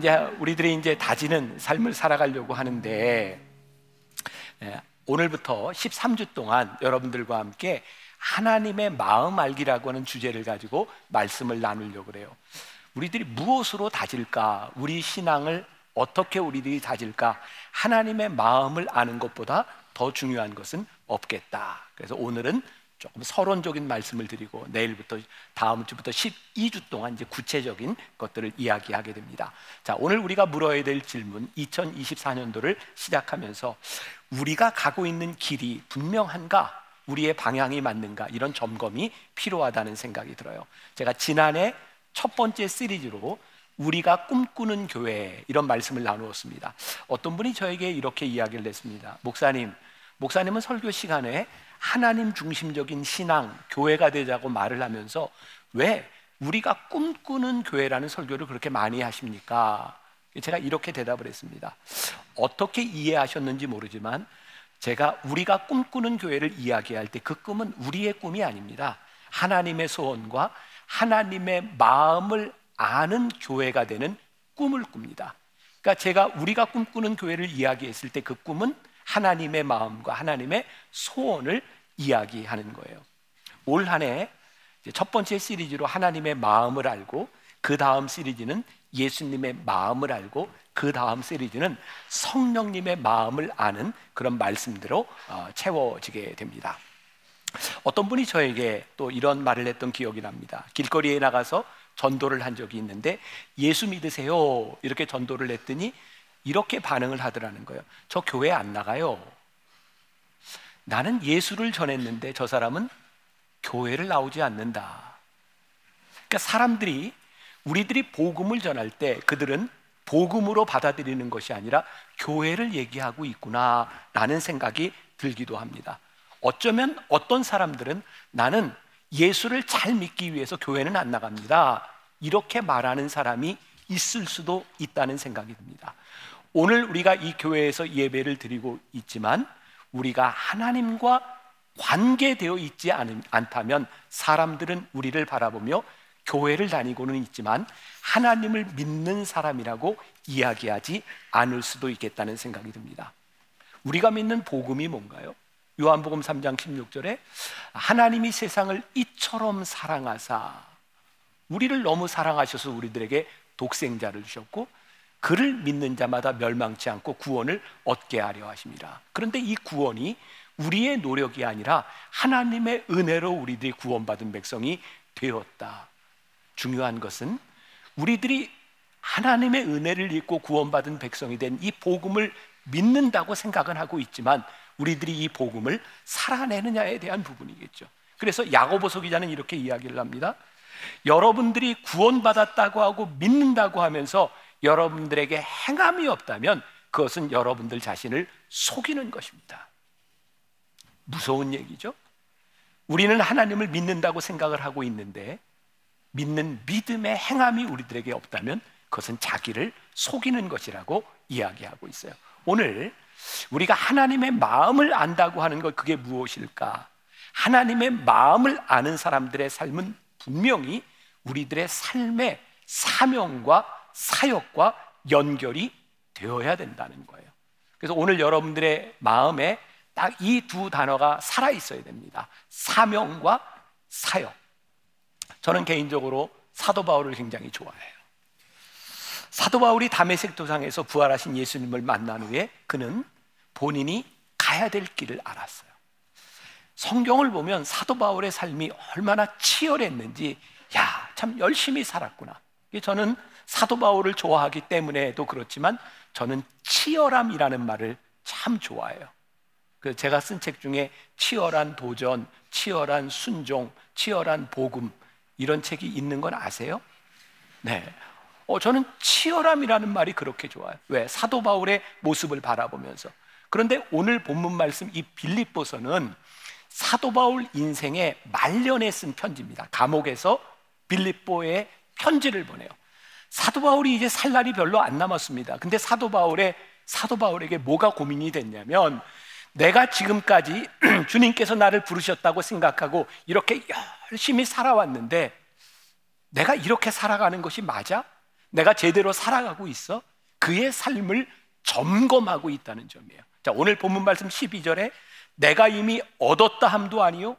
이제 우리들이 이제 다지는 삶을 살아가려고 하는데 예, 오늘부터 13주 동안 여러분들과 함께 하나님의 마음 알기라고 하는 주제를 가지고 말씀을 나누려고 그래요. 우리들이 무엇으로 다질까? 우리 신앙을 어떻게 우리들이 다질까? 하나님의 마음을 아는 것보다 더 중요한 것은 없겠다. 그래서 오늘은 조금 서론적인 말씀을 드리고 내일부터 다음 주부터 12주 동안 이제 구체적인 것들을 이야기하게 됩니다. 자, 오늘 우리가 물어야 될 질문 2024년도를 시작하면서 우리가 가고 있는 길이 분명한가? 우리의 방향이 맞는가? 이런 점검이 필요하다는 생각이 들어요. 제가 지난해 첫 번째 시리즈로 우리가 꿈꾸는 교회 이런 말씀을 나누었습니다. 어떤 분이 저에게 이렇게 이야기를 했습니다. 목사님, 목사님은 설교 시간에 하나님 중심적인 신앙, 교회가 되자고 말을 하면서 왜 우리가 꿈꾸는 교회라는 설교를 그렇게 많이 하십니까? 제가 이렇게 대답을 했습니다. 어떻게 이해하셨는지 모르지만 제가 우리가 꿈꾸는 교회를 이야기할 때 그 꿈은 우리의 꿈이 아닙니다. 하나님의 소원과 하나님의 마음을 아는 교회가 되는 꿈을 꿉니다. 그러니까 제가 우리가 꿈꾸는 교회를 이야기했을 때 그 꿈은 하나님의 마음과 하나님의 소원을 이야기하는 거예요. 올 한 해 첫 번째 시리즈로 하나님의 마음을 알고 그 다음 시리즈는 예수님의 마음을 알고 그 다음 시리즈는 성령님의 마음을 아는 그런 말씀대로 어, 채워지게 됩니다. 어떤 분이 저에게 또 이런 말을 했던 기억이 납니다. 길거리에 나가서 전도를 한 적이 있는데 예수 믿으세요 이렇게 전도를 했더니 이렇게 반응을 하더라는 거예요. 저 교회 안 나가요. 나는 예수를 전했는데 저 사람은 교회를 나오지 않는다. 그러니까 사람들이 우리들이 복음을 전할 때 그들은 복음으로 받아들이는 것이 아니라 교회를 얘기하고 있구나라는 생각이 들기도 합니다. 어쩌면 어떤 사람들은 나는 예수를 잘 믿기 위해서 교회는 안 나갑니다. 이렇게 말하는 사람이 있을 수도 있다는 생각이 듭니다. 오늘 우리가 이 교회에서 예배를 드리고 있지만 우리가 하나님과 관계되어 있지 않, 않다면 사람들은 우리를 바라보며 교회를 다니고는 있지만 하나님을 믿는 사람이라고 이야기하지 않을 수도 있겠다는 생각이 듭니다. 우리가 믿는 복음이 뭔가요? 요한복음 3장 16절에 하나님이 세상을 이처럼 사랑하사 우리를 너무 사랑하셔서 우리들에게 독생자를 주셨고 그를 믿는 자마다 멸망치 않고 구원을 얻게 하려 하십니다. 그런데 이 구원이 우리의 노력이 아니라 하나님의 은혜로 우리들이 구원받은 백성이 되었다. 중요한 것은 우리들이 하나님의 은혜를 입고 구원받은 백성이 된 이 복음을 믿는다고 생각은 하고 있지만 우리들이 이 복음을 살아내느냐에 대한 부분이겠죠. 그래서 야고보서 기자는 이렇게 이야기를 합니다. 여러분들이 구원받았다고 하고 믿는다고 하면서 여러분들에게 행함이 없다면 그것은 여러분들 자신을 속이는 것입니다. 무서운 얘기죠. 우리는 하나님을 믿는다고 생각을 하고 있는데 믿는 믿음의 행함이 우리들에게 없다면 그것은 자기를 속이는 것이라고 이야기하고 있어요. 오늘 우리가 하나님의 마음을 안다고 하는 것 그게 무엇일까? 하나님의 마음을 아는 사람들의 삶은 분명히 우리들의 삶의 사명과 사역과 연결이 되어야 된다는 거예요. 그래서 오늘 여러분들의 마음에 딱 이 두 단어가 살아 있어야 됩니다. 사명과 사역. 저는 개인적으로 사도 바울을 굉장히 좋아해요. 사도 바울이 담에색 도상에서 부활하신 예수님을 만난 후에 그는 본인이 가야 될 길을 알았어요. 성경을 보면 사도 바울의 삶이 얼마나 치열했는지, 야, 참 열심히 살았구나. 저는 사도 바울을 좋아하기 때문에도 그렇지만 저는 치열함이라는 말을 참 좋아해요. 그 제가 쓴 책 중에 치열한 도전, 치열한 순종, 치열한 복음 이런 책이 있는 건 아세요? 네. 어, 저는 치열함이라는 말이 그렇게 좋아요. 왜? 사도 바울의 모습을 바라보면서. 그런데 오늘 본문 말씀 이 빌립보서는 사도 바울 인생의 말년에 쓴 편지입니다. 감옥에서 빌립보에 편지를 보내요. 사도 바울이 이제 살 날이 별로 안 남았습니다. 근데 사도 바울의 사도 바울에게 뭐가 고민이 됐냐면 내가 지금까지 주님께서 나를 부르셨다고 생각하고 이렇게 열심히 살아왔는데 내가 이렇게 살아가는 것이 맞아? 내가 제대로 살아가고 있어? 그의 삶을 점검하고 있다는 점이에요. 자, 오늘 본문 말씀 12절에 내가 이미 얻었다 함도 아니요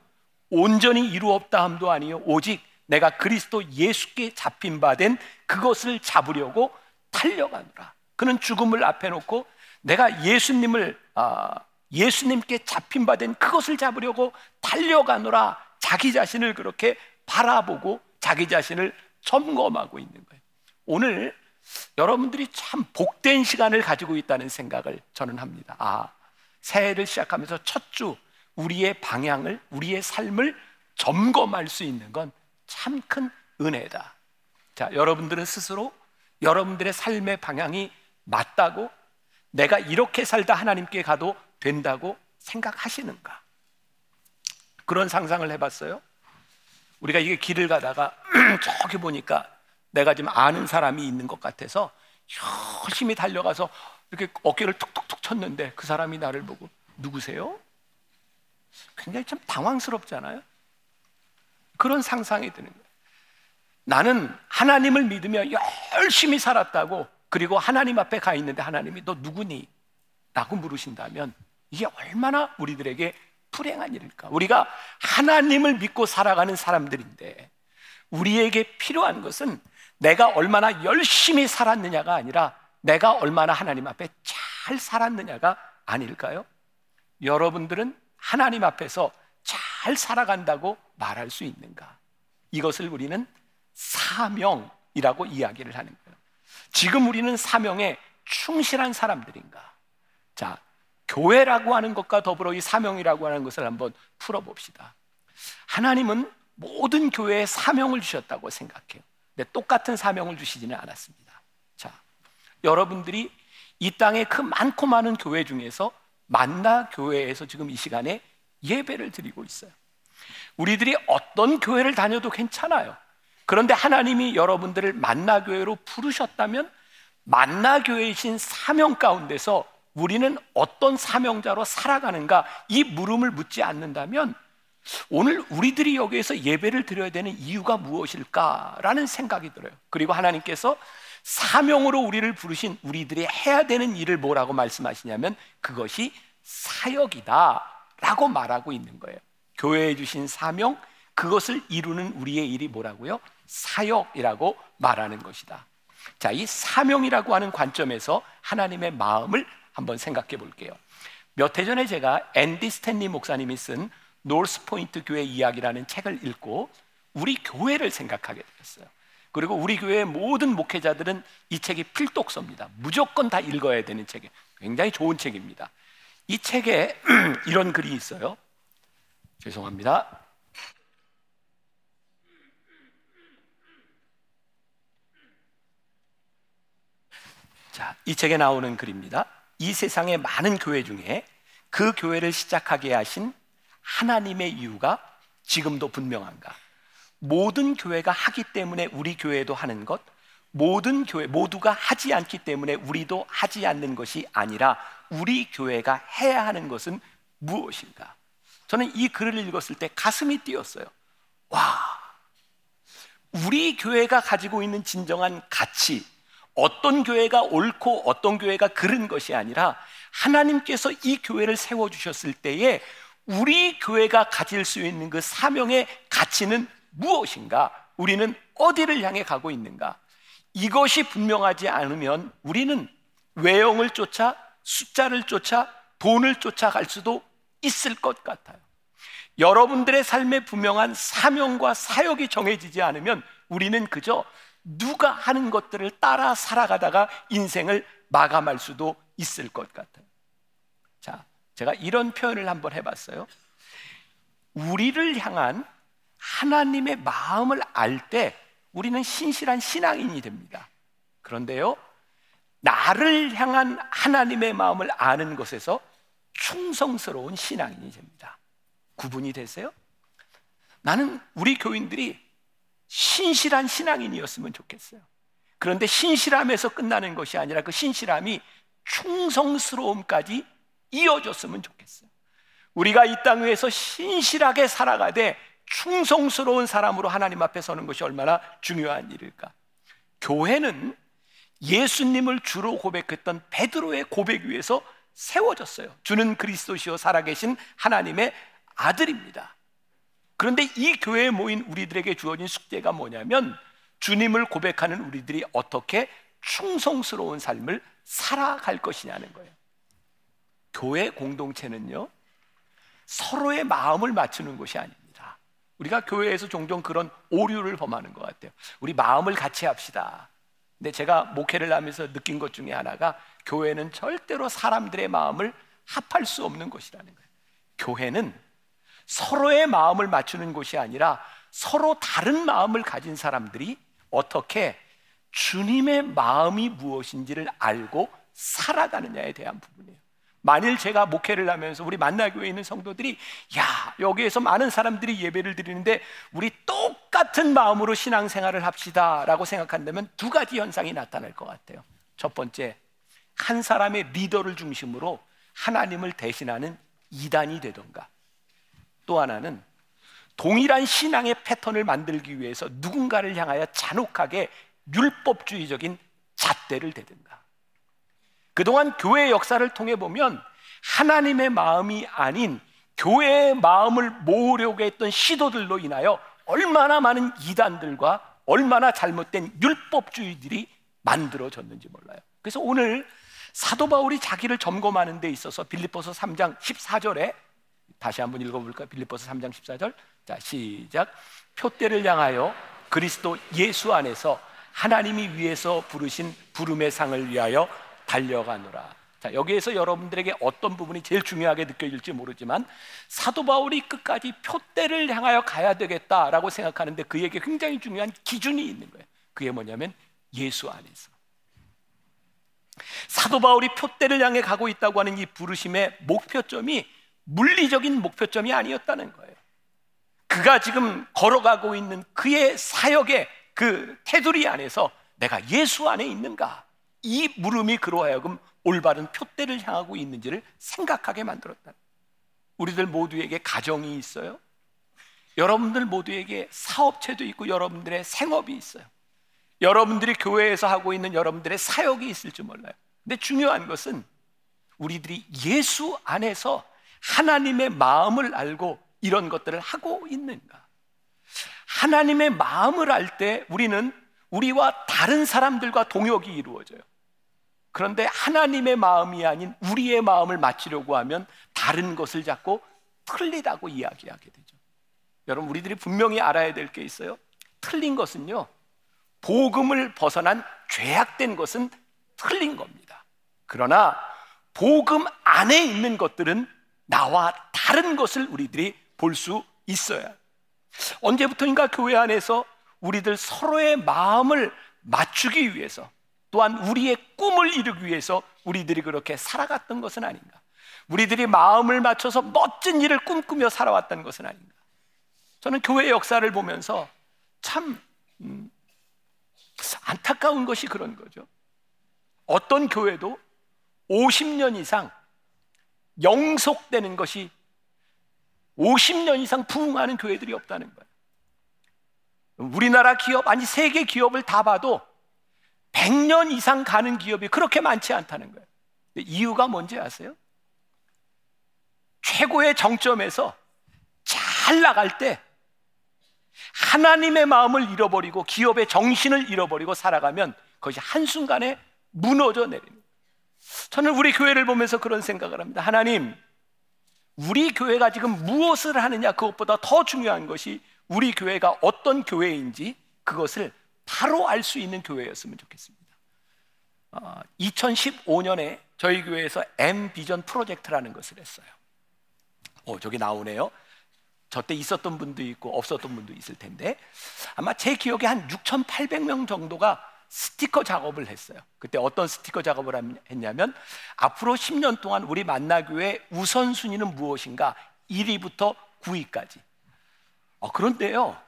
온전히 이루었다 함도 아니요 오직 내가 그리스도 예수께 잡힌 바 된 그것을 잡으려고 달려가노라. 그는 죽음을 앞에 놓고 내가 예수님을 아, 예수님께 잡힌 바 된 그것을 잡으려고 달려가노라. 자기 자신을 그렇게 바라보고 자기 자신을 점검하고 있는 거예요. 오늘 여러분들이 참 복된 시간을 가지고 있다는 생각을 저는 합니다. 아, 새해를 시작하면서 첫 주 우리의 방향을, 우리의 삶을 점검할 수 있는 건 참 큰 은혜다. 자, 여러분들은 스스로 여러분들의 삶의 방향이 맞다고 내가 이렇게 살다 하나님께 가도 된다고 생각하시는가? 그런 상상을 해봤어요? 우리가 이게 길을 가다가 저기 보니까 내가 지금 아는 사람이 있는 것 같아서 열심히 달려가서 이렇게 어깨를 툭툭툭 쳤는데 그 사람이 나를 보고 누구세요? 굉장히 참 당황스럽잖아요. 그런 상상이 드는 거예요. 나는 하나님을 믿으며 열심히 살았다고 그리고 하나님 앞에 가 있는데 하나님이 너 누구니? 라고 물으신다면 이게 얼마나 우리들에게 불행한 일일까? 우리가 하나님을 믿고 살아가는 사람들인데 우리에게 필요한 것은 내가 얼마나 열심히 살았느냐가 아니라 내가 얼마나 하나님 앞에 잘 살았느냐가 아닐까요? 여러분들은 하나님 앞에서 잘 살아간다고 말할 수 있는가? 이것을 우리는 사명이라고 이야기를 하는 거예요. 지금 우리는 사명에 충실한 사람들인가? 자, 교회라고 하는 것과 더불어 이 사명이라고 하는 것을 한번 풀어봅시다. 하나님은 모든 교회에 사명을 주셨다고 생각해요. 근데 똑같은 사명을 주시지는 않았습니다. 자, 여러분들이 이 땅에 그 많고 많은 교회 중에서 만나 교회에서 지금 이 시간에 예배를 드리고 있어요. 우리들이 어떤 교회를 다녀도 괜찮아요. 그런데 하나님이 여러분들을 만나 교회로 부르셨다면 만나 교회이신 사명 가운데서 우리는 어떤 사명자로 살아가는가 이 물음을 묻지 않는다면 오늘 우리들이 여기에서 예배를 드려야 되는 이유가 무엇일까라는 생각이 들어요. 그리고 하나님께서 사명으로 우리를 부르신 우리들이 해야 되는 일을 뭐라고 말씀하시냐면 그것이 사역이다라고 말하고 있는 거예요. 교회에 주신 사명 그것을 이루는 우리의 일이 뭐라고요? 사역이라고 말하는 것이다. 자, 이 사명이라고 하는 관점에서 하나님의 마음을 한번 생각해 볼게요. 몇 해 전에 제가 앤디 스탠리 목사님이 쓴 노스 포인트 교회 이야기라는 책을 읽고 우리 교회를 생각하게 되었어요. 그리고 우리 교회의 모든 목회자들은 이 책이 필독서입니다. 무조건 다 읽어야 되는 책이에요. 굉장히 좋은 책입니다. 이 책에 이런 글이 있어요. 죄송합니다. 자, 이 책에 나오는 글입니다. 이 세상의 많은 교회 중에 그 교회를 시작하게 하신 하나님의 이유가 지금도 분명한가? 모든 교회가 하기 때문에 우리 교회도 하는 것, 모든 교회 모두가 하지 않기 때문에 우리도 하지 않는 것이 아니라 우리 교회가 해야 하는 것은 무엇인가? 저는 이 글을 읽었을 때 가슴이 뛰었어요. 와, 우리 교회가 가지고 있는 진정한 가치, 어떤 교회가 옳고 어떤 교회가 그른 것이 아니라 하나님께서 이 교회를 세워주셨을 때에 우리 교회가 가질 수 있는 그 사명의 가치는 무엇인가? 우리는 어디를 향해 가고 있는가? 이것이 분명하지 않으면 우리는 외형을 쫓아 숫자를 쫓아 돈을 쫓아갈 수도 있을 것 같아요. 여러분들의 삶에 분명한 사명과 사역이 정해지지 않으면 우리는 그저 누가 하는 것들을 따라 살아가다가 인생을 마감할 수도 있을 것 같아요. 자, 제가 이런 표현을 한번 해봤어요. 우리를 향한 하나님의 마음을 알 때 우리는 신실한 신앙인이 됩니다. 그런데요, 나를 향한 하나님의 마음을 아는 것에서 충성스러운 신앙인이 됩니다. 구분이 되세요? 나는 우리 교인들이 신실한 신앙인이었으면 좋겠어요. 그런데 신실함에서 끝나는 것이 아니라 그 신실함이 충성스러움까지 이어졌으면 좋겠어요. 우리가 이땅 위에서 신실하게 살아가되 충성스러운 사람으로 하나님 앞에 서는 것이 얼마나 중요한 일일까? 교회는 예수님을 주로 고백했던 베드로의 고백 위에서 세워졌어요. 주는 그리스도시요 살아계신 하나님의 아들입니다. 그런데 이 교회에 모인 우리들에게 주어진 숙제가 뭐냐면 주님을 고백하는 우리들이 어떻게 충성스러운 삶을 살아갈 것이냐는 거예요. 교회 공동체는요, 서로의 마음을 맞추는 것이 아닙니다. 우리가 교회에서 종종 그런 오류를 범하는 것 같아요. 우리 마음을 같이 합시다. 근데 제가 목회를 하면서 느낀 것 중에 하나가 교회는 절대로 사람들의 마음을 합할 수 없는 곳이라는 거예요. 교회는 서로의 마음을 맞추는 곳이 아니라 서로 다른 마음을 가진 사람들이 어떻게 주님의 마음이 무엇인지를 알고 살아가느냐에 대한 부분이에요. 만일 제가 목회를 하면서 우리 만나교회에 있는 성도들이 야 여기에서 많은 사람들이 예배를 드리는데 우리 똑같은 마음으로 신앙생활을 합시다라고 생각한다면 두 가지 현상이 나타날 것 같아요. 첫 번째 한 사람의 리더를 중심으로 하나님을 대신하는 이단이 되던가 또 하나는 동일한 신앙의 패턴을 만들기 위해서 누군가를 향하여 잔혹하게 율법주의적인 잣대를 대든가. 그동안 교회의 역사를 통해 보면 하나님의 마음이 아닌 교회의 마음을 모으려고 했던 시도들로 인하여 얼마나 많은 이단들과 얼마나 잘못된 율법주의들이 만들어졌는지 몰라요. 그래서 오늘 사도 바울이 자기를 점검하는 데 있어서 빌립보서 3장 14절에 다시 한번 읽어볼까? 빌립보서 3장 14절. 자, 시작. 표대를 향하여 그리스도 예수 안에서 하나님이 위해서 부르신 부름의 상을 위하여 달려가노라. 자, 여기에서 여러분들에게 어떤 부분이 제일 중요하게 느껴질지 모르지만 사도 바울이 끝까지 표대를 향하여 가야 되겠다라고 생각하는데 그에게 굉장히 중요한 기준이 있는 거예요. 그게 뭐냐면 예수 안에서. 사도 바울이 표대를 향해 가고 있다고 하는 이 부르심의 목표점이 물리적인 목표점이 아니었다는 거예요. 그가 지금 걸어가고 있는 그의 사역의 그 테두리 안에서 내가 예수 안에 있는가? 이 물음이 그로 하여금 올바른 표대를 향하고 있는지를 생각하게 만들었다. 우리들 모두에게 가정이 있어요. 여러분들 모두에게 사업체도 있고 여러분들의 생업이 있어요. 여러분들이 교회에서 하고 있는 여러분들의 사역이 있을지 몰라요. 근데 중요한 것은 우리들이 예수 안에서 하나님의 마음을 알고 이런 것들을 하고 있는가? 하나님의 마음을 알 때 우리는 우리와 다른 사람들과 동역이 이루어져요. 그런데 하나님의 마음이 아닌 우리의 마음을 맞추려고 하면 다른 것을 잡고 틀리다고 이야기하게 되죠. 여러분, 우리들이 분명히 알아야 될 게 있어요. 틀린 것은요, 복음을 벗어난 죄악된 것은 틀린 겁니다. 그러나 복음 안에 있는 것들은 나와 다른 것을 우리들이 볼 수 있어야. 언제부터인가 교회 안에서 우리들 서로의 마음을 맞추기 위해서 또한 우리의 꿈을 이루기 위해서 우리들이 그렇게 살아갔던 것은 아닌가. 우리들이 마음을 맞춰서 멋진 일을 꿈꾸며 살아왔던 것은 아닌가. 저는 교회 역사를 보면서 참 음, 안타까운 것이 그런 거죠. 어떤 교회도 50년 이상 영속되는 것이 50년 이상 부흥하는 교회들이 없다는 거예요. 우리나라 기업, 아니 세계 기업을 다 봐도 100년 이상 가는 기업이 그렇게 많지 않다는 거예요. 이유가 뭔지 아세요? 최고의 정점에서 잘 나갈 때 하나님의 마음을 잃어버리고 기업의 정신을 잃어버리고 살아가면 그것이 한순간에 무너져 내리는 저는 우리 교회를 보면서 그런 생각을 합니다. 하나님, 우리 교회가 지금 무엇을 하느냐 그것보다 더 중요한 것이 우리 교회가 어떤 교회인지 그것을 바로 알 수 있는 교회였으면 좋겠습니다. 어, 2015년에 저희 교회에서 M 비전 프로젝트라는 것을 했어요. 어, 저기 나오네요. 저때 있었던 분도 있고 없었던 분도 있을 텐데 아마 제 기억에 한 6,800명 정도가 스티커 작업을 했어요. 그때 어떤 스티커 작업을 했냐면 앞으로 10년 동안 우리 만나교회 우선순위는 무엇인가? 1위부터 9위까지. 어, 그런데요.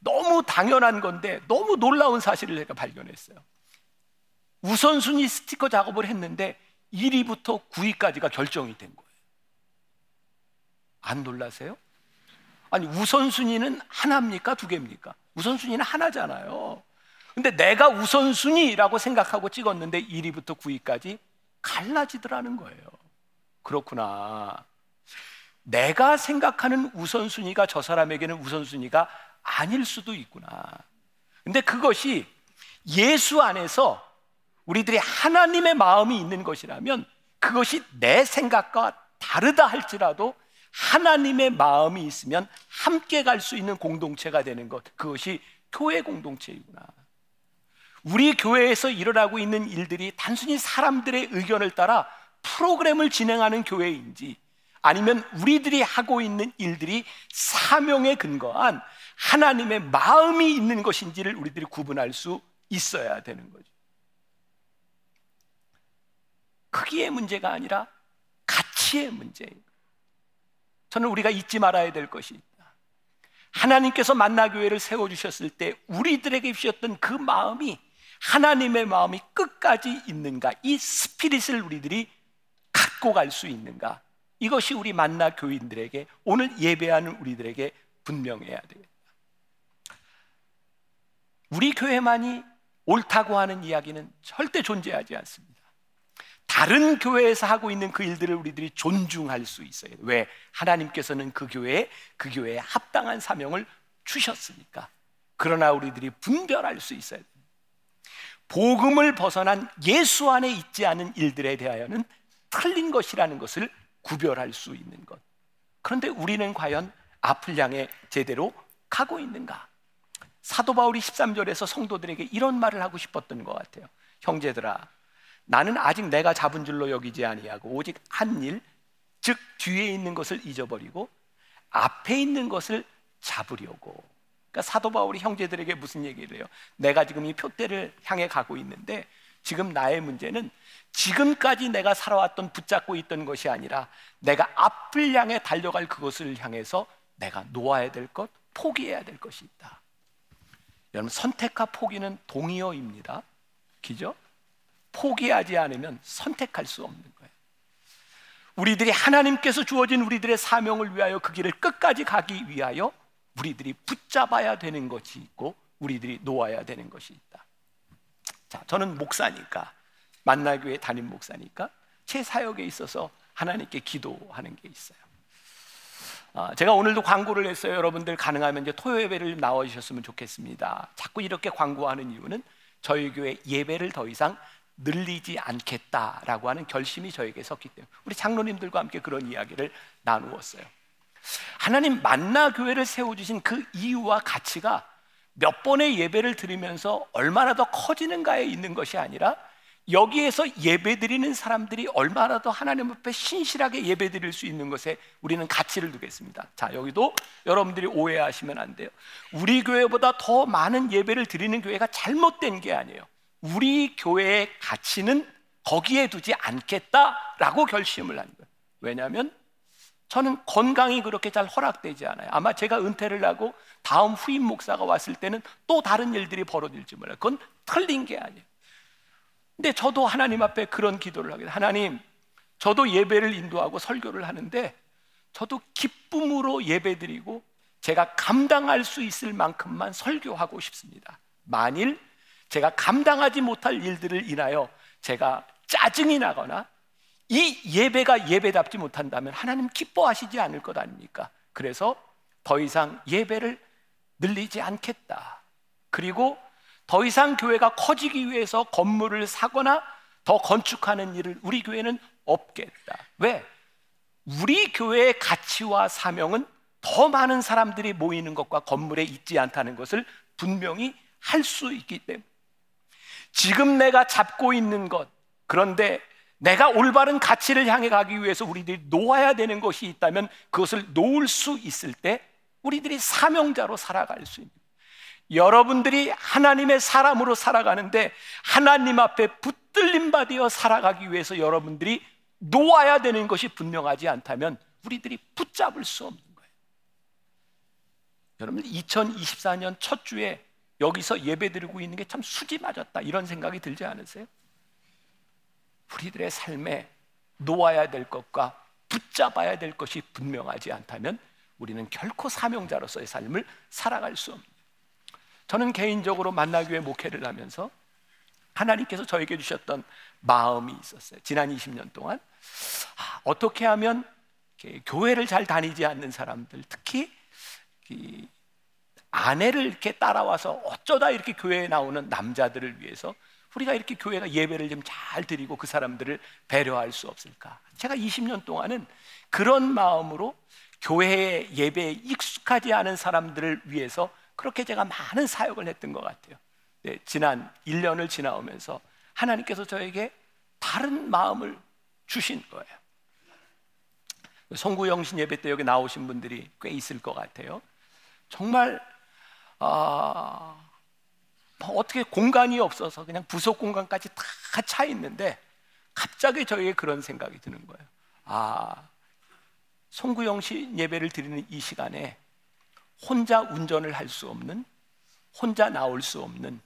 너무 당연한 건데 너무 놀라운 사실을 제가 발견했어요. 우선순위 스티커 작업을 했는데 1위부터 9위까지가 결정이 된 거예요. 안 놀라세요? 아니 우선순위는 하나입니까? 두 개입니까? 우선순위는 하나잖아요. 근데 내가 우선순위라고 생각하고 찍었는데 1위부터 9위까지 갈라지더라는 거예요. 그렇구나. 내가 생각하는 우선순위가 저 사람에게는 우선순위가 아닐 수도 있구나. 근데 그것이 예수 안에서 우리들이 하나님의 마음이 있는 것이라면 그것이 내 생각과 다르다 할지라도 하나님의 마음이 있으면 함께 갈 수 있는 공동체가 되는 것. 그것이 교회 공동체이구나. 우리 교회에서 일어나고 있는 일들이 단순히 사람들의 의견을 따라 프로그램을 진행하는 교회인지 아니면 우리들이 하고 있는 일들이 사명에 근거한 하나님의 마음이 있는 것인지를 우리들이 구분할 수 있어야 되는 거죠. 크기의 문제가 아니라 가치의 문제예요. 저는 우리가 잊지 말아야 될 것이 있다. 하나님께서 만나교회를 세워주셨을 때 우리들에게 주셨던 그 마음이 하나님의 마음이 끝까지 있는가? 이 스피릿을 우리들이 갖고 갈 수 있는가? 이것이 우리 만나 교인들에게 오늘 예배하는 우리들에게 분명해야 되겠다. 우리 교회만이 옳다고 하는 이야기는 절대 존재하지 않습니다. 다른 교회에서 하고 있는 그 일들을 우리들이 존중할 수 있어요. 왜? 하나님께서는 그 교회에 그 교회에 합당한 사명을 주셨으니까. 그러나 우리들이 분별할 수 있어야 됩니다. 복음을 벗어난 예수 안에 있지 않은 일들에 대하여는 틀린 것이라는 것을 구별할 수 있는 것. 그런데 우리는 과연 앞을 향해 제대로 가고 있는가? 사도 바울이 13절에서 성도들에게 이런 말을 하고 싶었던 것 같아요. 형제들아, 나는 아직 내가 잡은 줄로 여기지 아니하고 오직 한 일, 즉 뒤에 있는 것을 잊어버리고 앞에 있는 것을 잡으려고. 그러니까 사도 바울이 형제들에게 무슨 얘기를 해요? 내가 지금 이 표대를 향해 가고 있는데 지금 나의 문제는 지금까지 내가 살아왔던 붙잡고 있던 것이 아니라 내가 앞을 향해 달려갈 그것을 향해서 내가 놓아야 될 것, 포기해야 될 것이 있다. 여러분 선택과 포기는 동의어입니다. 기죠? 포기하지 않으면 선택할 수 없는 거예요. 우리들이 하나님께서 주어진 우리들의 사명을 위하여 그 길을 끝까지 가기 위하여 우리들이 붙잡아야 되는 것이 있고 우리들이 놓아야 되는 것이 있다. 자, 저는 목사니까 만나교회 담임 목사니까 제 사역에 있어서 하나님께 기도하는 게 있어요. 아, 제가 오늘도 광고를 했어요. 여러분들 가능하면 이제 토요 예배를 나와 주셨으면 좋겠습니다. 자꾸 이렇게 광고하는 이유는 저희 교회 예배를 더 이상 늘리지 않겠다라고 하는 결심이 저에게 섰기 때문에 우리 장로님들과 함께 그런 이야기를 나누었어요. 하나님 만나 교회를 세워 주신 그 이유와 가치가 몇 번의 예배를 드리면서 얼마나 더 커지는가에 있는 것이 아니라 여기에서 예배드리는 사람들이 얼마나 더 하나님 앞에 신실하게 예배드릴 수 있는 것에 우리는 가치를 두겠습니다. 자, 여기도 여러분들이 오해하시면 안 돼요. 우리 교회보다 더 많은 예배를 드리는 교회가 잘못된 게 아니에요. 우리 교회의 가치는 거기에 두지 않겠다라고 결심을 한 거예요. 왜냐하면 저는 건강이 그렇게 잘 허락되지 않아요. 아마 제가 은퇴를 하고 다음 후임 목사가 왔을 때는 또 다른 일들이 벌어질지 몰라요. 그건 틀린 게 아니에요. 근데 저도 하나님 앞에 그런 기도를 하게 돼요. 하나님, 저도 예배를 인도하고 설교를 하는데 저도 기쁨으로 예배드리고 제가 감당할 수 있을 만큼만 설교하고 싶습니다. 만일 제가 감당하지 못할 일들을 인하여 제가 짜증이 나거나 이 예배가 예배답지 못한다면 하나님 기뻐하시지 않을 것 아닙니까? 그래서 더 이상 예배를 늘리지 않겠다. 그리고 더 이상 교회가 커지기 위해서 건물을 사거나 더 건축하는 일을 우리 교회는 없겠다. 왜? 우리 교회의 가치와 사명은 더 많은 사람들이 모이는 것과 건물에 있지 않다는 것을 분명히 할 수 있기 때문에 지금 내가 잡고 있는 것 그런데 내가 올바른 가치를 향해 가기 위해서 우리들이 놓아야 되는 것이 있다면 그것을 놓을 수 있을 때 우리들이 사명자로 살아갈 수 있는 여러분들이 하나님의 사람으로 살아가는데 하나님 앞에 붙들림 받어 살아가기 위해서 여러분들이 놓아야 되는 것이 분명하지 않다면 우리들이 붙잡을 수 없는 거예요. 여러분 2024년 첫 주에 여기서 예배드리고 있는 게 참 수지 맞았다 이런 생각이 들지 않으세요? 우리들의 삶에 놓아야 될 것과 붙잡아야 될 것이 분명하지 않다면 우리는 결코 사명자로서의 삶을 살아갈 수 없는 저는 개인적으로 만나교회 목회를 하면서 하나님께서 저에게 주셨던 마음이 있었어요. 지난 20년 동안 아, 어떻게 하면 교회를 잘 다니지 않는 사람들, 특히 아내를 이렇게 따라와서 어쩌다 이렇게 교회에 나오는 남자들을 위해서 우리가 이렇게 교회가 예배를 좀 잘 드리고 그 사람들을 배려할 수 없을까? 제가 20년 동안은 그런 마음으로 교회 예배에 익숙하지 않은 사람들을 위해서 그렇게 제가 많은 사역을 했던 것 같아요. 네, 지난 1년을 지나오면서 하나님께서 저에게 다른 마음을 주신 거예요. 송구영신 예배 때 여기 나오신 분들이 꽤 있을 것 같아요. 정말 아, 뭐 어떻게 공간이 없어서 그냥 부속 공간까지 다 차 있는데 갑자기 저에게 그런 생각이 드는 거예요. 아, 송구영신 예배를 드리는 이 시간에 혼자 운전을 할 수 없는, 혼자 나올 수 없는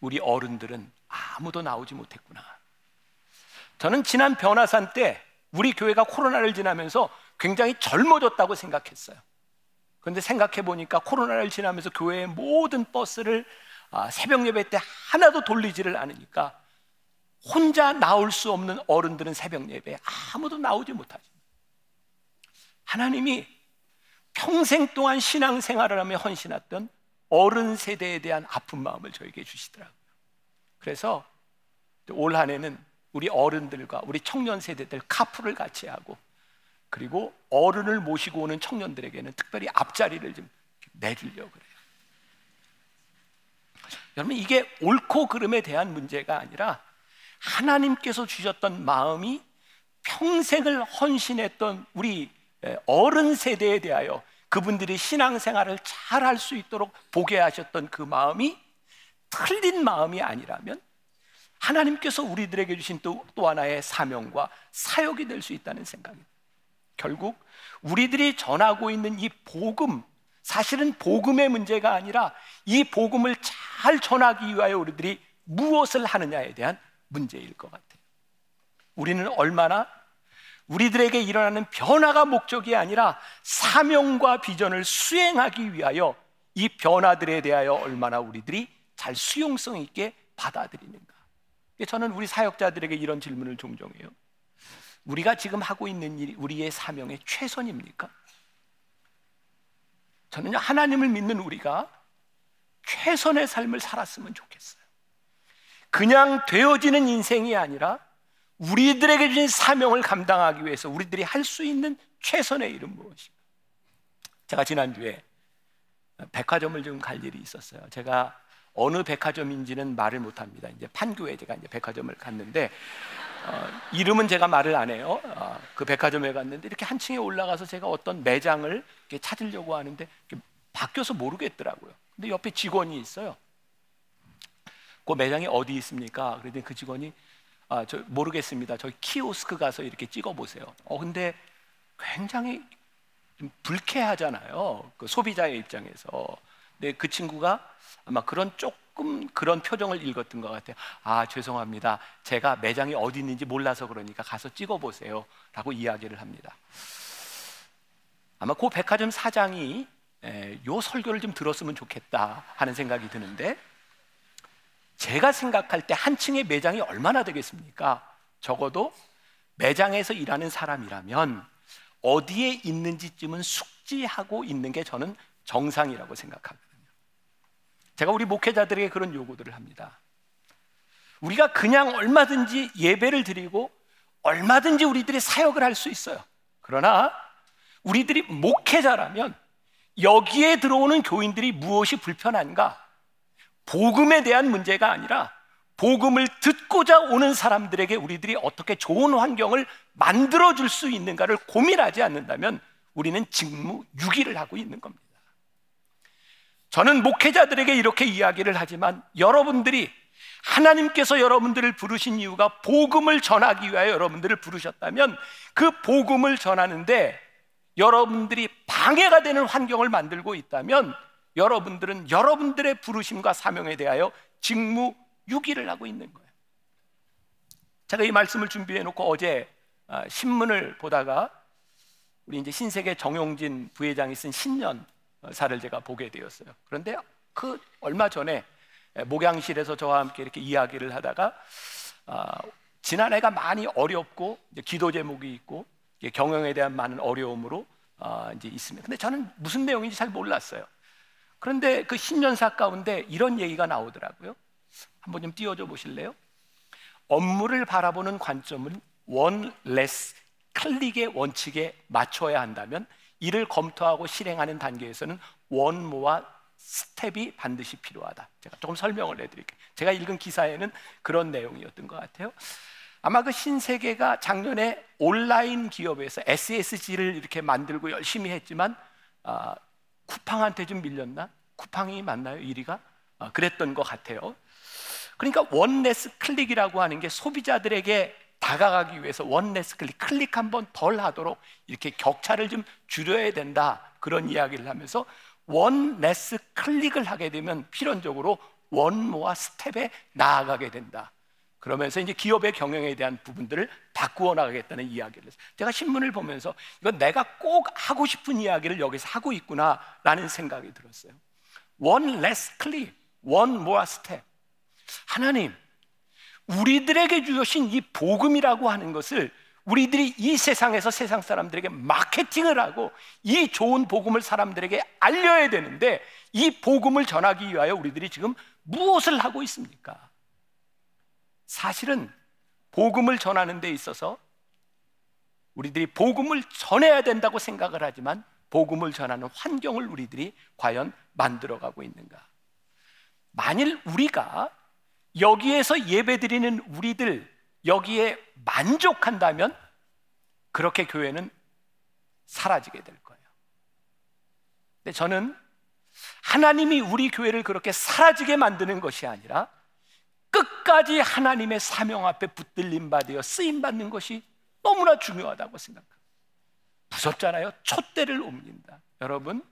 우리 어른들은 아무도 나오지 못했구나. 저는 지난 변화산 때 우리 교회가 코로나를 지나면서 굉장히 젊어졌다고 생각했어요. 그런데 생각해 보니까 코로나를 지나면서 교회의 모든 버스를 아, 새벽 예배 때 하나도 돌리지를 않으니까 혼자 나올 수 없는 어른들은 새벽 예배에 아무도 나오지 못하지. 하나님이 평생 동안 신앙생활을 하며 헌신했던 어른 세대에 대한 아픈 마음을 저에게 주시더라고요. 그래서 올 한해는 우리 어른들과 우리 청년 세대들 카풀을 같이 하고 그리고 어른을 모시고 오는 청년들에게는 특별히 앞자리를 좀 내주려고 그래요. 여러분 이게 옳고 그름에 대한 문제가 아니라 하나님께서 주셨던 마음이 평생을 헌신했던 우리 어른 세대에 대하여 그분들이 신앙생활을 잘 할 수 있도록 보게 하셨던 그 마음이 틀린 마음이 아니라면 하나님께서 우리들에게 주신 또, 또 하나의 사명과 사역이 될 수 있다는 생각입니다. 결국 우리들이 전하고 있는 이 복음, 사실은 복음의 문제가 아니라 이 복음을 잘 전하기 위하여 우리들이 무엇을 하느냐에 대한 문제일 것 같아요. 우리는 얼마나 우리들에게 일어나는 변화가 목적이 아니라 사명과 비전을 수행하기 위하여 이 변화들에 대하여 얼마나 우리들이 잘 수용성 있게 받아들이는가. 저는 우리 사역자들에게 이런 질문을 종종 해요. 우리가 지금 하고 있는 일이 우리의 사명의 최선입니까? 저는 하나님을 믿는 우리가 최선의 삶을 살았으면 좋겠어요. 그냥 되어지는 인생이 아니라 우리들에게 주신 사명을 감당하기 위해서 우리들이 할 수 있는 최선의 일은 무엇인가? 제가 지난주에 백화점을 좀 갈 일이 있었어요. 제가 어느 백화점인지는 말을 못합니다. 이제 판교에 제가 이제 백화점을 갔는데 어, 이름은 제가 말을 안 해요. 어, 그 백화점에 갔는데 이렇게 한 층에 올라가서 제가 어떤 매장을 찾으려고 하는데 바뀌어서 모르겠더라고요. 근데 옆에 직원이 있어요. 그 매장이 어디 있습니까? 그랬더니 그 직원이 아, 저 모르겠습니다. 저희 키오스크 가서 이렇게 찍어 보세요. 어, 근데 굉장히 좀 불쾌하잖아요. 그 소비자의 입장에서. 근데 그 친구가 아마 그런 조금 그런 표정을 읽었던 것 같아요. 아, 죄송합니다. 제가 매장이 어디 있는지 몰라서 그러니까 가서 찍어 보세요. 라고 이야기를 합니다. 아마 그 백화점 사장이 에, 요 설교를 좀 들었으면 좋겠다 하는 생각이 드는데 제가 생각할 때 한 층의 매장이 얼마나 되겠습니까? 적어도 매장에서 일하는 사람이라면 어디에 있는지쯤은 숙지하고 있는 게 저는 정상이라고 생각하거든요. 제가 우리 목회자들에게 그런 요구들을 합니다. 우리가 그냥 얼마든지 예배를 드리고 얼마든지 우리들이 사역을 할 수 있어요. 그러나 우리들이 목회자라면 여기에 들어오는 교인들이 무엇이 불편한가? 복음에 대한 문제가 아니라 복음을 듣고자 오는 사람들에게 우리들이 어떻게 좋은 환경을 만들어 줄 수 있는가를 고민하지 않는다면 우리는 직무 유기를 하고 있는 겁니다. 저는 목회자들에게 이렇게 이야기를 하지만 여러분들이 하나님께서 여러분들을 부르신 이유가 복음을 전하기 위하여 여러분들을 부르셨다면 그 복음을 전하는데 여러분들이 방해가 되는 환경을 만들고 있다면 여러분들은 여러분들의 부르심과 사명에 대하여 직무 유기를 하고 있는 거예요. 제가 이 말씀을 준비해 놓고 어제 아, 신문을 보다가 우리 이제 신세계 정용진 부회장이 쓴 신년사를 제가 보게 되었어요. 그런데 그 얼마 전에 목양실에서 저와 함께 이렇게 이야기를 하다가 아, 지난해가 많이 어렵고 기도 제목이 있고 경영에 대한 많은 어려움으로 아, 이제 있습니다. 근데 저는 무슨 내용인지 잘 몰랐어요. 그런데 그 신년사 가운데 이런 얘기가 나오더라고요. 한번 좀 띄워줘 보실래요? 업무를 바라보는 관점은 One Less Click의 원칙에 맞춰야 한다면 이를 검토하고 실행하는 단계에서는 One More Step이 반드시 필요하다. 제가 조금 설명을 해드릴게요. 제가 읽은 기사에는 그런 내용이었던 것 같아요. 아마 그 신세계가 작년에 온라인 기업에서 SSG를 이렇게 만들고 열심히 했지만 아, 쿠팡한테 좀 밀렸나? 쿠팡이 맞나요? 1위가? 아, 그랬던 것 같아요. 그러니까 One Less Click이라고 하는 게 소비자들에게 다가가기 위해서 One Less Click, 클릭 한 번 덜 하도록 이렇게 격차를 좀 줄여야 된다. 그런 이야기를 하면서 One Less Click을 하게 되면 필연적으로 원모와 스텝에 나아가게 된다. 그러면서 이제 기업의 경영에 대한 부분들을 바꾸어 나가겠다는 이야기를 했어요. 제가 신문을 보면서 이건 내가 꼭 하고 싶은 이야기를 여기서 하고 있구나라는 생각이 들었어요. One less click, one more step. 하나님, 우리들에게 주신 이 복음이라고 하는 것을 우리들이 이 세상에서 세상 사람들에게 마케팅을 하고 이 좋은 복음을 사람들에게 알려야 되는데 이 복음을 전하기 위하여 우리들이 지금 무엇을 하고 있습니까? 사실은 복음을 전하는 데 있어서 우리들이 복음을 전해야 된다고 생각을 하지만 복음을 전하는 환경을 우리들이 과연 만들어가고 있는가? 만일 우리가 여기에서 예배드리는 우리들 여기에 만족한다면 그렇게 교회는 사라지게 될 거예요. 근데 저는 하나님이 우리 교회를 그렇게 사라지게 만드는 것이 아니라 끝까지 하나님의 사명 앞에 붙들림 받으여 쓰임 받는 것이 너무나 중요하다고 생각합니다. 무섭잖아요. 촛대를 옮긴다. 여러분,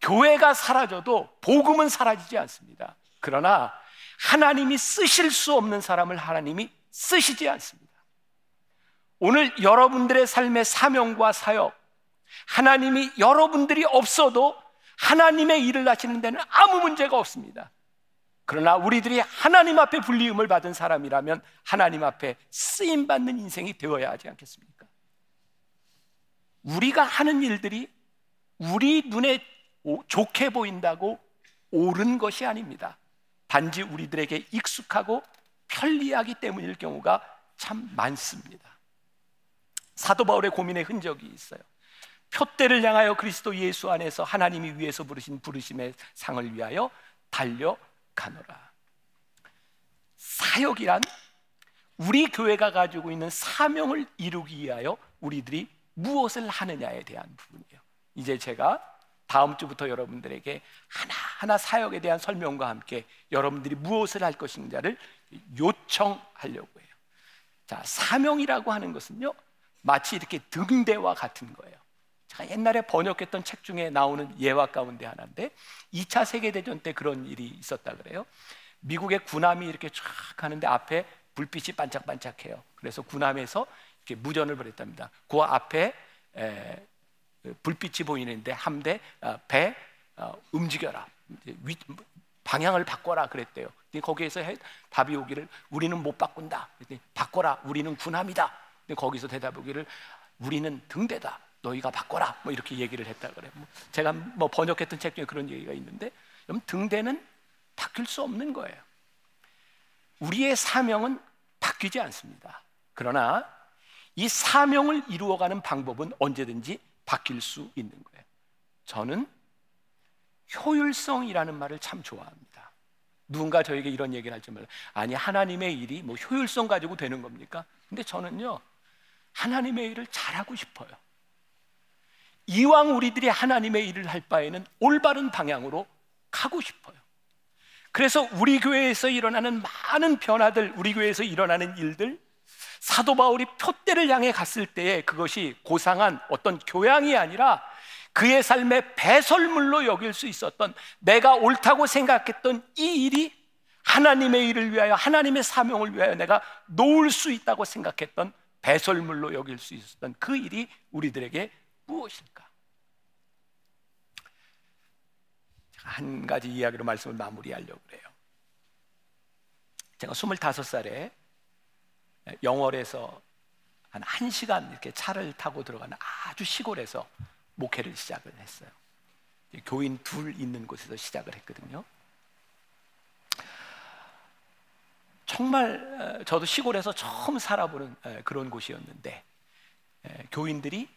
교회가 사라져도 복음은 사라지지 않습니다. 그러나 하나님이 쓰실 수 없는 사람을 하나님이 쓰시지 않습니다. 오늘 여러분들의 삶의 사명과 사역, 하나님이 여러분들이 없어도 하나님의 일을 하시는 데는 아무 문제가 없습니다. 그러나 우리들이 하나님 앞에 불리움을 받은 사람이라면 하나님 앞에 쓰임 받는 인생이 되어야 하지 않겠습니까? 우리가 하는 일들이 우리 눈에 좋게 보인다고 옳은 것이 아닙니다. 단지 우리들에게 익숙하고 편리하기 때문일 경우가 참 많습니다. 사도 바울의 고민의 흔적이 있어요. 표대를 향하여 그리스도 예수 안에서 하나님이 위에서 부르신 부르심의 상을 위하여 달려 가노라. 사역이란 우리 교회가 가지고 있는 사명을 이루기 위하여 우리들이 무엇을 하느냐에 대한 부분이에요. 이제 제가 다음 주부터 여러분들에게 하나하나 사역에 대한 설명과 함께 여러분들이 무엇을 할 것인가를 요청하려고 해요. 자, 사명이라고 하는 것은요, 마치 이렇게 등대와 같은 거예요. 제가 옛날에 번역했던 책 중에 나오는 예화 가운데 하나인데 2차 세계대전 때 그런 일이 있었다 그래요. 미국의 군함이 이렇게 쫙 가는데 앞에 불빛이 반짝반짝해요. 그래서 군함에서 이렇게 무전을 벌였답니다. 그 앞에 에, 불빛이 보이는데 함대 어, 배 어, 움직여라 위, 방향을 바꿔라 그랬대요. 거기에서 답이 오기를 우리는 못 바꾼다. 바꿔라 우리는 군함이다. 거기서 대답 오기를 우리는 등대다. 너희가 바꿔라. 뭐 이렇게 얘기를 했다 그래. 뭐 제가 뭐 번역했던 책 중에 그런 얘기가 있는데, 그럼 등대는 바뀔 수 없는 거예요. 우리의 사명은 바뀌지 않습니다. 그러나 이 사명을 이루어가는 방법은 언제든지 바뀔 수 있는 거예요. 저는 효율성이라는 말을 참 좋아합니다. 누군가 저에게 이런 얘기를 할지 몰라. 아니 하나님의 일이 뭐 효율성 가지고 되는 겁니까? 근데 저는요 하나님의 일을 잘하고 싶어요. 이왕 우리들이 하나님의 일을 할 바에는 올바른 방향으로 가고 싶어요. 그래서 우리 교회에서 일어나는 많은 변화들, 우리 교회에서 일어나는 일들, 사도 바울이 표대를 향해 갔을 때에 그것이 고상한 어떤 교양이 아니라 그의 삶의 배설물로 여길 수 있었던 내가 옳다고 생각했던 이 일이 하나님의 일을 위하여 하나님의 사명을 위하여 내가 놓을 수 있다고 생각했던 배설물로 여길 수 있었던 그 일이 우리들에게 무엇일까? 한 가지 이야기로 말씀을 마무리하려고 그래요. 제가 25살에 영월에서 한 1시간 이렇게 차를 타고 들어가는 아주 시골에서 목회를 시작을 했어요. 교인 둘 있는 곳에서 시작을 했거든요. 정말 저도 시골에서 처음 살아보는 그런 곳이었는데 교인들이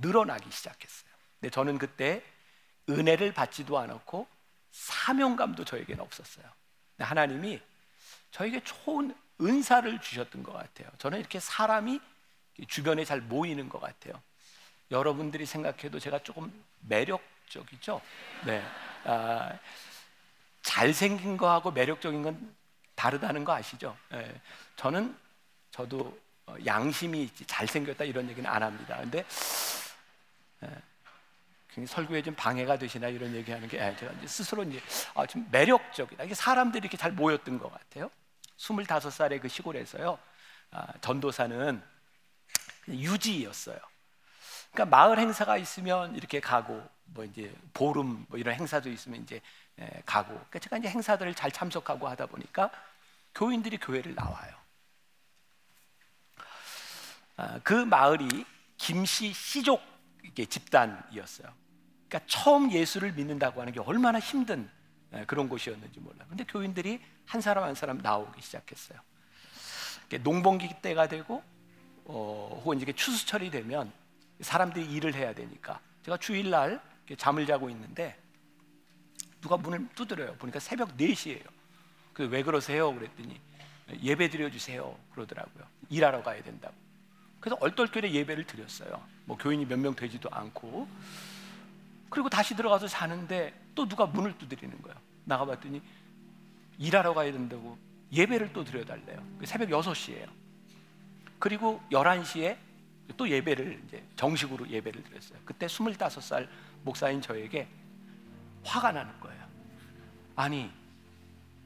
늘어나기 시작했어요. 근데 저는 그때 은혜를 받지도 않았고 사명감도 저에게는 없었어요. 하나님이 저에게 좋은 은사를 주셨던 것 같아요. 저는 이렇게 사람이 주변에 잘 모이는 것 같아요. 여러분들이 생각해도 제가 조금 매력적이죠. 네, 아, 잘생긴 거하고 매력적인 건 다르다는 거 아시죠? 네, 저는 저도 어, 양심이 있지 잘생겼다 이런 얘기는 안 합니다. 근데 네, 설교에 좀 방해가 되시나 이런 얘기하는 게 아, 제가 이제 스스로 이제 아, 좀 매력적이다. 이게 사람들이 이렇게 잘 모였던 것 같아요. 25살의 그 시골에서요. 아, 전도사는 유지였어요. 그러니까 마을 행사가 있으면 이렇게 가고 뭐 이제 보름 뭐 이런 행사도 있으면 이제 에, 가고 그러니까 제가 이제 행사들을 잘 참석하고 하다 보니까 교인들이 교회를 나와요. 아, 그 마을이 김씨 씨족 집단이었어요. 그러니까 처음 예수를 믿는다고 하는 게 얼마나 힘든 그런 곳이었는지 몰라요. 근데 교인들이 한 사람 한 사람 나오기 시작했어요. 농번기 때가 되고 어, 혹은 이게 추수철이 되면 사람들이 일을 해야 되니까 제가 주일날 잠을 자고 있는데 누가 문을 두드려요. 보니까 새벽 4시예요. 왜 그러세요? 그랬더니 예배 드려 주세요. 그러더라고요. 일하러 가야 된다고. 그래서 얼떨결에 예배를 드렸어요. 뭐 교인이 몇 명 되지도 않고. 그리고 다시 들어가서 자는데 또 누가 문을 두드리는 거예요. 나가봤더니 일하러 가야 된다고 예배를 또 드려달래요. 새벽 6시예요. 그리고 11시에 또 예배를 이제 정식으로 예배를 드렸어요. 그때 25살 목사인 저에게 화가 나는 거예요. 아니,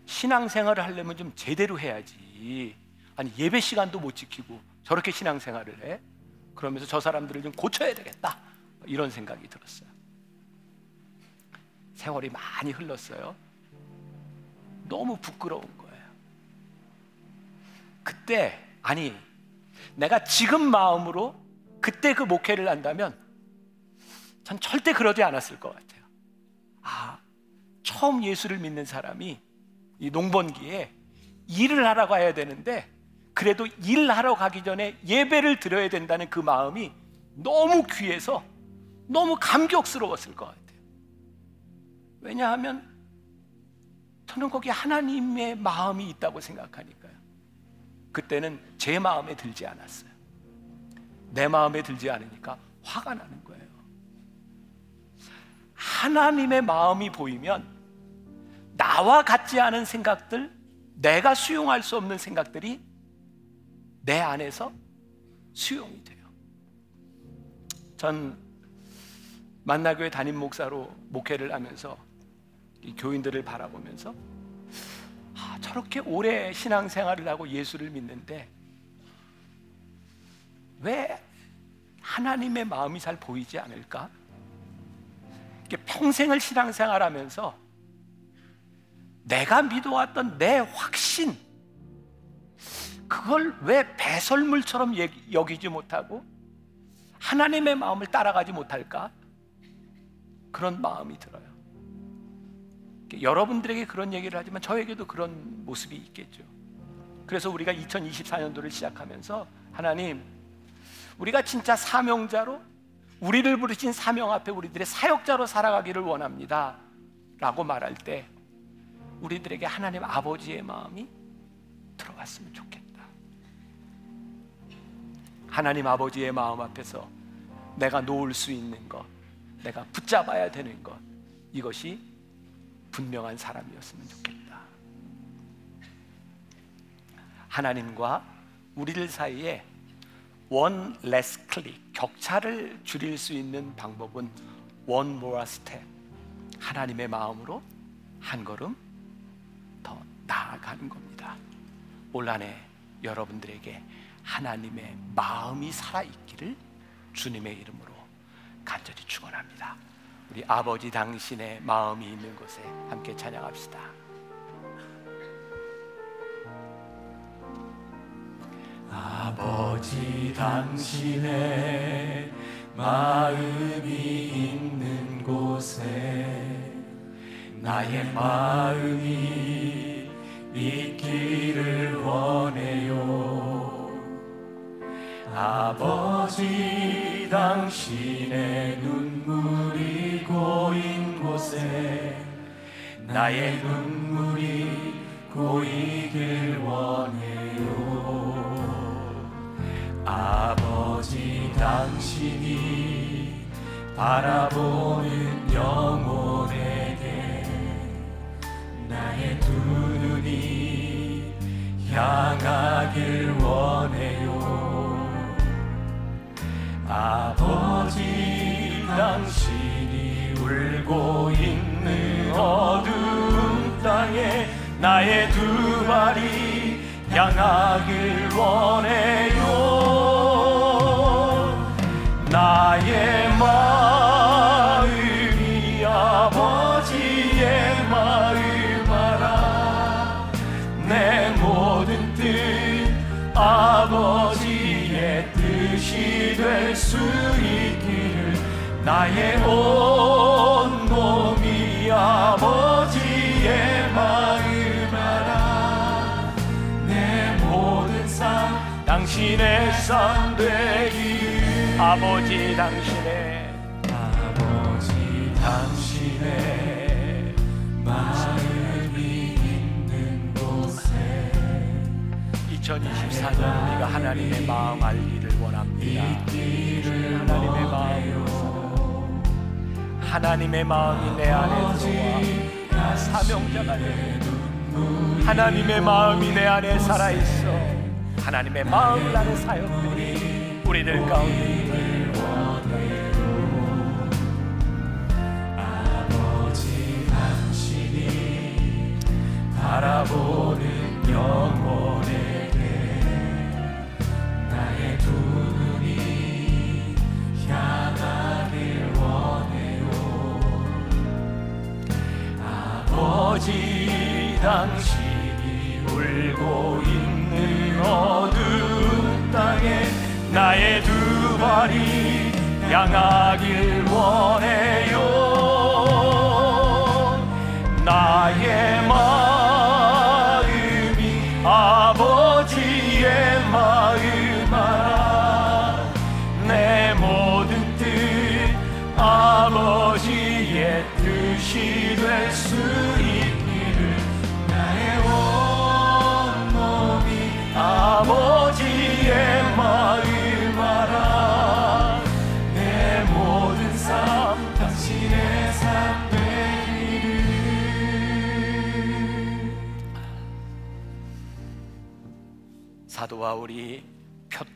신앙생활을 하려면 좀 제대로 해야지. 아니, 예배 시간도 못 지키고 저렇게 신앙생활을 해? 그러면서 저 사람들을 좀 고쳐야 되겠다. 이런 생각이 들었어요. 세월이 많이 흘렀어요. 너무 부끄러운 거예요. 그때, 아니, 내가 지금 마음으로 그때 그 목회를 한다면 전 절대 그러지 않았을 것 같아요. 아, 처음 예수를 믿는 사람이 이 농번기에 일을 하러 가야 되는데 그래도 일하러 가기 전에 예배를 드려야 된다는 그 마음이 너무 귀해서 너무 감격스러웠을 것 같아요. 왜냐하면 저는 거기 하나님의 마음이 있다고 생각하니까요. 그때는 제 마음에 들지 않았어요. 내 마음에 들지 않으니까 화가 나는 거예요. 하나님의 마음이 보이면 나와 같지 않은 생각들, 내가 수용할 수 없는 생각들이 내 안에서 수용이 돼요. 전 만나교회 담임 목사로 목회를 하면서 교인들을 바라보면서 아, 저렇게 오래 신앙생활을 하고 예수를 믿는데 왜 하나님의 마음이 잘 보이지 않을까? 평생을 신앙생활하면서 내가 믿어왔던 내 확신 그걸 왜 배설물처럼 여기지 못하고 하나님의 마음을 따라가지 못할까? 그런 마음이 들어요. 여러분들에게 그런 얘기를 하지만 저에게도 그런 모습이 있겠죠. 그래서 우리가 2024년도를 시작하면서 하나님, 우리가 진짜 사명자로 우리를 부르신 사명 앞에 우리들의 사역자로 살아가기를 원합니다. 라고 말할 때 우리들에게 하나님 아버지의 마음이 들어갔으면 좋겠다. 하나님 아버지의 마음 앞에서 내가 놓을 수 있는 것, 내가 붙잡아야 되는 것, 이것이 분명한 사람이었으면 좋겠다. 하나님과 우리들 사이에 one less 격차를 줄일 수 있는 방법은 one more. 하나님의 마음으로 한 걸음 더 나아가는 겁니다. 올 한해 여러분들에게 하나님의 마음이 살아있기를 주님의 이름으로 간절히 축원합니다. 우리 아버지 당신의 마음이 있는 곳에 함께 찬양합시다. 아버지 당신의 마음이 있는 곳에 나의 마음이 있기를 원해요 아버지 당신의 눈물이 고인 곳에 나의 눈물이 고이길 원해요. 아버지 당신이 바라보는 영혼에게 나의 두 눈이 향하길 원해요 아버지 당신이 울고 있는 어두운 땅에 나의 두 발이 향하길 원해요. 나의 나의 온 몸이 아버지의 마음 알아 내 모든 삶 당신의 삶 되기 아버지 당신의 아버지 당신의 마음이 있는 곳에 2024년 우리가 하나님의 마음 알기를 원합니다. 하나님의 마음으로 하나님의 마음이 내 안에 들어와 사명자가 되는 하나님의 마음이 내 안에 살아있어. 하나님의 마음을 아는 사역들이 우리들 가운데. 바라보는 영 당신이 울고 있는 어두운 땅에 나의 두 발이 향하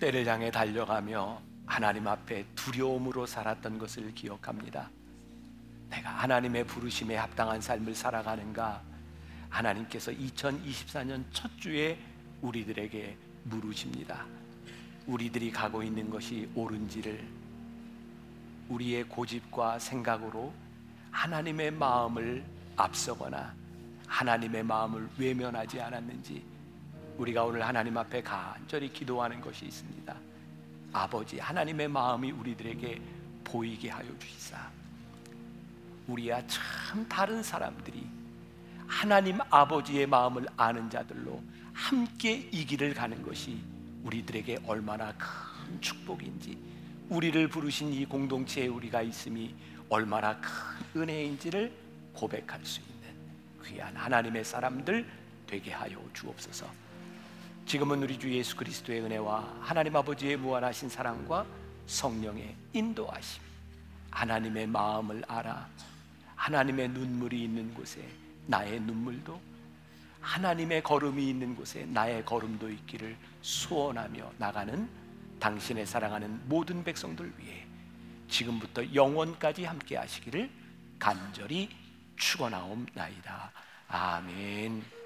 푯대를 향해 달려가며 하나님 앞에 두려움으로 살았던 것을 기억합니다. 내가 하나님의 부르심에 합당한 삶을 살아가는가? 하나님께서 2024년 첫 주에 우리들에게 물으십니다. 우리들이 가고 있는 것이 옳은지를 우리의 고집과 생각으로 하나님의 마음을 앞서거나 하나님의 마음을 외면하지 않았는지 우리가 오늘 하나님 앞에 간절히 기도하는 것이 있습니다. 아버지 하나님의 마음이 우리들에게 보이게 하여 주시사. 우리야 참 다른 사람들이 하나님 아버지의 마음을 아는 자들로 함께 이 길을 가는 것이 우리들에게 얼마나 큰 축복인지 우리를 부르신 이 공동체에 우리가 있음이 얼마나 큰 은혜인지를 고백할 수 있는 귀한 하나님의 사람들 되게 하여 주옵소서. 지금은 우리 주 예수 그리스도의 은혜와 하나님 아버지의 무한하신 사랑과 성령의 인도하심, 하나님의 마음을 알아 하나님의 눈물이 있는 곳에 나의 눈물도 하나님의 걸음이 있는 곳에 나의 걸음도 있기를 소원하며 나가는 당신의 사랑하는 모든 백성들 위해 지금부터 영원까지 함께 하시기를 간절히 축원하옵나이다. 아멘.